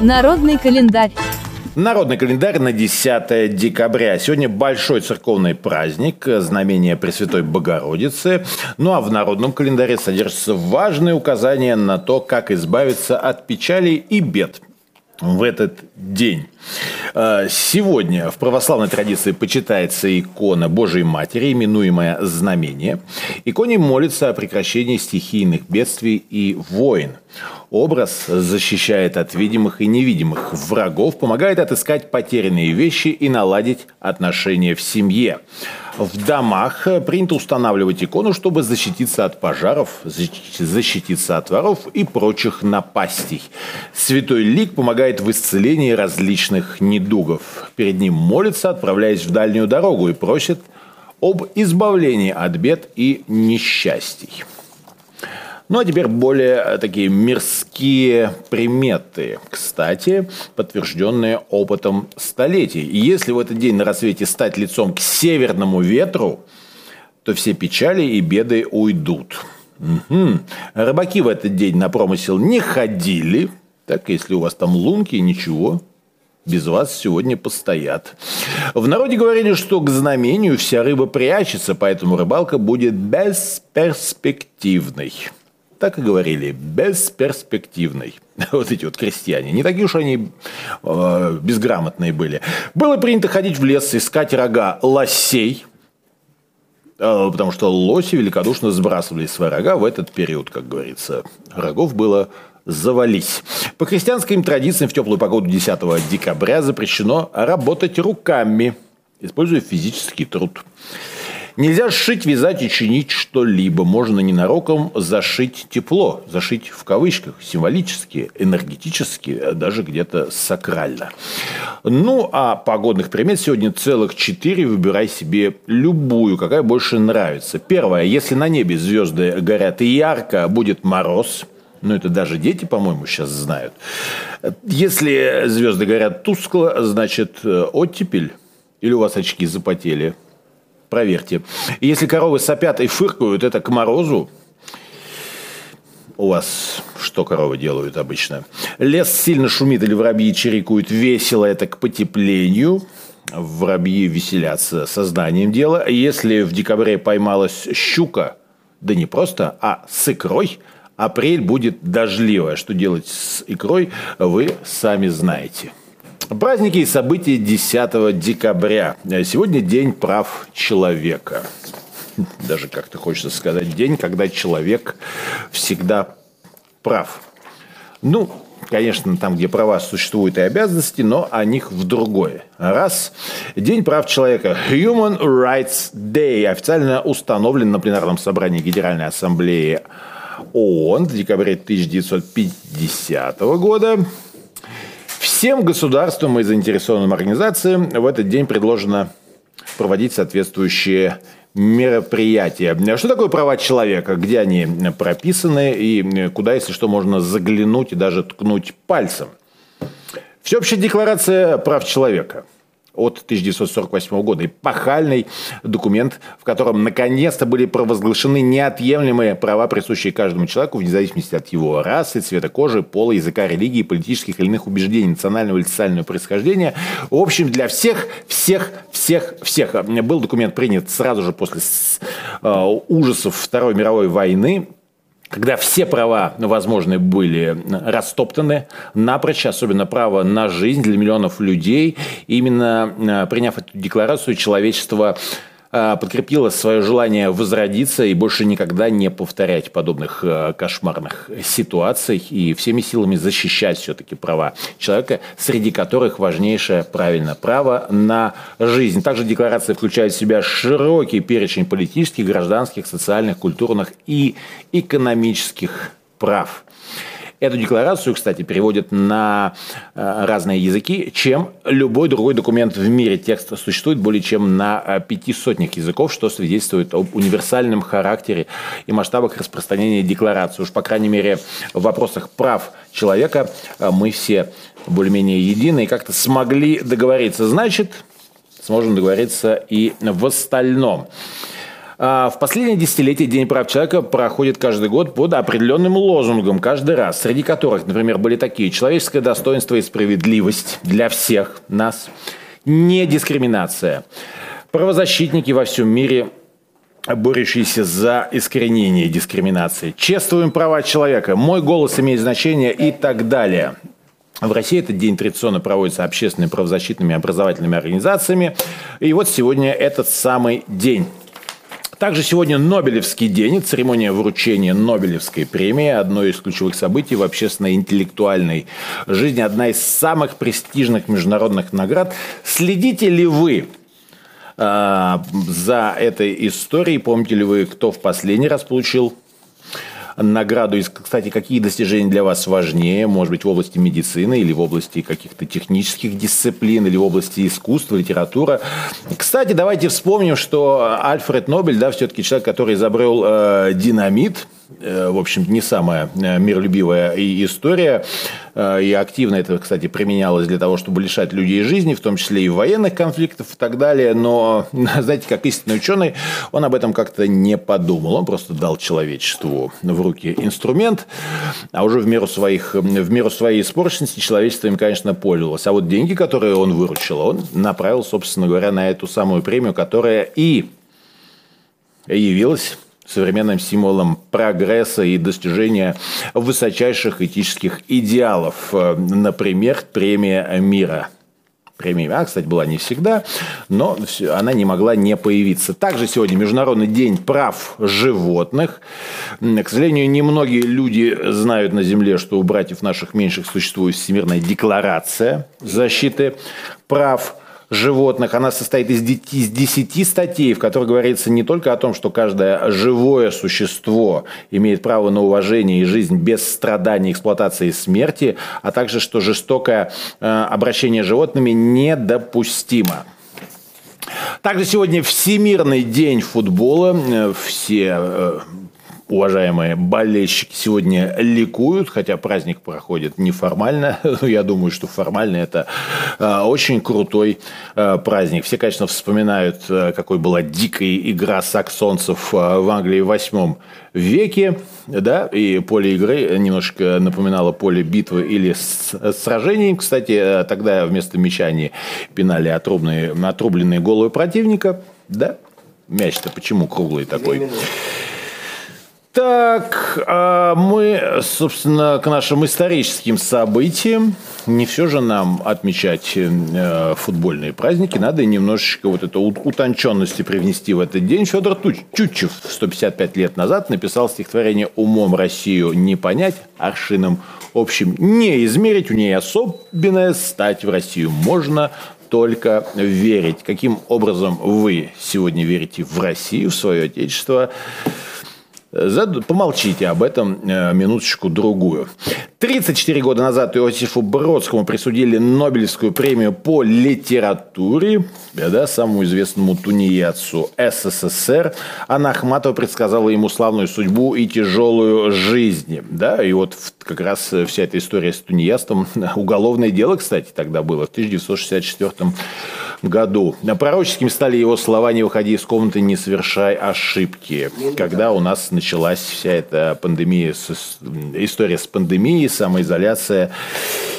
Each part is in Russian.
Народный календарь. Народный календарь на 10 декабря. Сегодня большой церковный праздник, знамение Пресвятой Богородицы. Ну а в народном календаре содержатся важные указания на то, как избавиться от печалей и бед в этот день. Э, сегодня в православной традиции почитается икона Божией Матери, именуемая Знамение. Иконе молится о прекращении стихийных бедствий и войн. Образ защищает от видимых и невидимых врагов, помогает отыскать потерянные вещи и наладить отношения в семье. В домах принято устанавливать икону, чтобы защититься от пожаров, защититься от воров и прочих напастей. Святой лик помогает в исцелении различных недугов. Перед ним молится, отправляясь в дальнюю дорогу, и просит об избавлении от бед и несчастий. Ну а теперь более э, такие мирские приметы, кстати, подтвержденные опытом столетий. И если в этот день на рассвете стать лицом к северному ветру, то все печали и беды уйдут. Угу. Рыбаки в этот день на промысел не ходили. Так, если у вас там лунки, ничего, без вас сегодня постоят. В народе говорили, что к знамению вся рыба прячется, поэтому рыбалка будет бесперспективной так и говорили, бесперспективной. Вот эти вот крестьяне. Не такие уж они э, безграмотные были. Было принято ходить в лес, искать рога лосей, э, потому что лоси великодушно сбрасывали свои рога в этот период, как говорится. Рогов было завались. По христианским традициям в теплую погоду 10 декабря запрещено работать руками, используя физический труд. Нельзя сшить, вязать и чинить что-либо. Можно ненароком зашить тепло. Зашить в кавычках. Символически, энергетически, даже где-то сакрально. Ну, а погодных примет сегодня целых четыре. Выбирай себе любую, какая больше нравится. Первое. Если на небе звезды горят ярко, будет мороз. Ну, это даже дети, по-моему, сейчас знают. Если звезды горят тускло, значит э, оттепель. Или у вас очки запотели проверьте. Если коровы сопят и фыркают, это к морозу. У вас что коровы делают обычно? Лес сильно шумит или воробьи чирикают весело, это к потеплению. Воробьи веселятся сознанием дела. Если в декабре поймалась щука, да не просто, а с икрой, апрель будет дождливая. Что делать с икрой, вы сами знаете. Праздники и события 10 декабря. Сегодня День прав человека. Даже как-то хочется сказать, день, когда человек всегда прав. Ну, конечно, там, где права существуют и обязанности, но о них в другое. Раз. День прав человека. Human Rights Day официально установлен на пленарном собрании Генеральной Ассамблеи ООН в декабре 1950 года. Всем государствам и заинтересованным организациям в этот день предложено проводить соответствующие мероприятия. Что такое права человека? Где они прописаны и куда, если что, можно заглянуть и даже ткнуть пальцем? Всеобщая декларация прав человека – от 1948 года. Эпохальный документ, в котором наконец-то были провозглашены неотъемлемые права, присущие каждому человеку, вне зависимости от его расы, цвета кожи, пола, языка, религии, политических или иных убеждений, национального или социального происхождения. В общем, для всех, всех, всех, всех. Был документ принят сразу же после э, ужасов Второй мировой войны когда все права возможные были растоптаны напрочь, особенно право на жизнь для миллионов людей. Именно э, приняв эту декларацию, человечество подкрепила свое желание возродиться и больше никогда не повторять подобных э, кошмарных ситуаций и всеми силами защищать все-таки права человека, среди которых важнейшее, правильно, право на жизнь. Также декларация включает в себя широкий перечень политических, гражданских, социальных, культурных и экономических прав. Эту декларацию, кстати, переводят на э, разные языки, чем любой другой документ в мире. Текст существует более чем на э, пяти сотнях языков, что свидетельствует об универсальном характере и масштабах распространения декларации. Уж, по крайней мере, в вопросах прав человека э, мы все более-менее едины и как-то смогли договориться. Значит, сможем договориться и в остальном. А, в последнее десятилетие День прав человека проходит каждый год под определенным лозунгом, каждый раз, среди которых, например, были такие «человеческое достоинство и справедливость для всех нас», «не дискриминация», правозащитники во всем мире борющиеся за искоренение дискриминации. Чествуем права человека, мой голос имеет значение и так далее. В России этот день традиционно проводится общественными правозащитными образовательными организациями. И вот сегодня этот самый день. Также сегодня Нобелевский день, церемония вручения Нобелевской премии, одно из ключевых событий в общественно-интеллектуальной жизни, одна из самых престижных международных наград. Следите ли вы э, за этой историей? Помните ли вы, кто в последний раз получил награду. И, кстати, какие достижения для вас важнее? Может быть, в области медицины или в области каких-то технических дисциплин, или в области искусства, литература. Кстати, давайте вспомним, что Альфред Нобель, да, все-таки человек, который изобрел э, динамит, в общем, не самая э, миролюбивая история. Э, и активно это, кстати, применялось для того, чтобы лишать людей жизни, в том числе и военных конфликтов и так далее. Но, знаете, как истинный ученый, он об этом как-то не подумал. Он просто дал человечеству в руки инструмент, а уже в меру, своих, в меру своей испорченности человечество им, конечно, пользовалось. А вот деньги, которые он выручил, он направил, собственно говоря, на эту самую премию, которая и явилась современным символом прогресса и достижения высочайших этических идеалов. Например, премия мира. Премия мира, кстати, была не всегда, но она не могла не появиться. Также сегодня Международный день прав животных. К сожалению, немногие люди знают на Земле, что у братьев наших меньших существует Всемирная декларация защиты прав животных, она состоит из 10 статей, в которых говорится не только о том, что каждое живое существо имеет право на уважение и жизнь без страданий, эксплуатации и смерти, а также, что жестокое э, обращение с животными недопустимо. Также сегодня Всемирный день футбола. Э, все э, уважаемые болельщики сегодня ликуют, хотя праздник проходит неформально. Я думаю, что формально это э, очень крутой э, праздник. Все, конечно, вспоминают, э, какой была дикая игра саксонцев в Англии в восьмом веке, да, и поле игры немножко напоминало поле битвы или сражений. Кстати, тогда вместо мяча они пинали отрубные, отрубленные головы противника, да, Мяч-то почему круглый такой? Так, а мы, собственно, к нашим историческим событиям. Не все же нам отмечать э, футбольные праздники. Надо немножечко вот это утонченности привнести в этот день. Федор Чутчев 155 лет назад написал стихотворение «Умом Россию не понять, аршином общим не измерить, у ней особенная стать в Россию можно только верить». Каким образом вы сегодня верите в Россию, в свое Отечество? Помолчите об этом э, минуточку-другую. 34 года назад Иосифу Бродскому присудили Нобелевскую премию по литературе, да, самому известному тунеядцу СССР. Анна Ахматова предсказала ему славную судьбу и тяжелую жизнь. Да, и вот как раз вся эта история с тунеядством, уголовное дело, кстати, тогда было в 1964 году. Пророческими стали его слова «Не выходи из комнаты, не совершай ошибки», когда у нас началась вся эта пандемия, история с пандемией, самоизоляция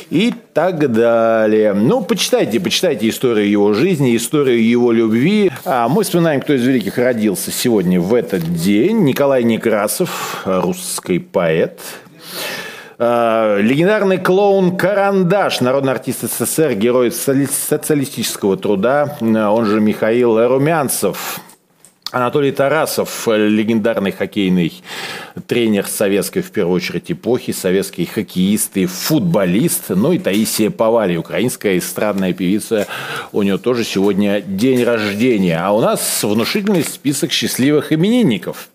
и так далее. Ну, почитайте, почитайте историю его жизни, историю его любви. А мы вспоминаем, кто из великих родился сегодня в этот день. Николай Некрасов, русский поэт, легендарный клоун Карандаш, народный артист СССР, герой социалистического труда, он же Михаил Румянцев. Анатолий Тарасов, легендарный хоккейный тренер советской, в первую очередь, эпохи, советский хоккеист и футболист, ну и Таисия Повали, украинская эстрадная певица, у нее тоже сегодня день рождения. А у нас внушительный список счастливых именинников –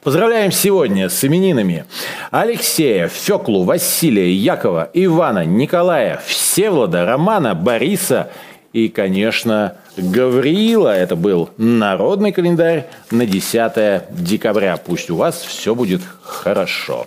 Поздравляем сегодня с именинами Алексея, Феклу, Василия, Якова, Ивана, Николая, Всеволода, Романа, Бориса и, конечно, Гавриила. Это был народный календарь на 10 декабря. Пусть у вас все будет хорошо.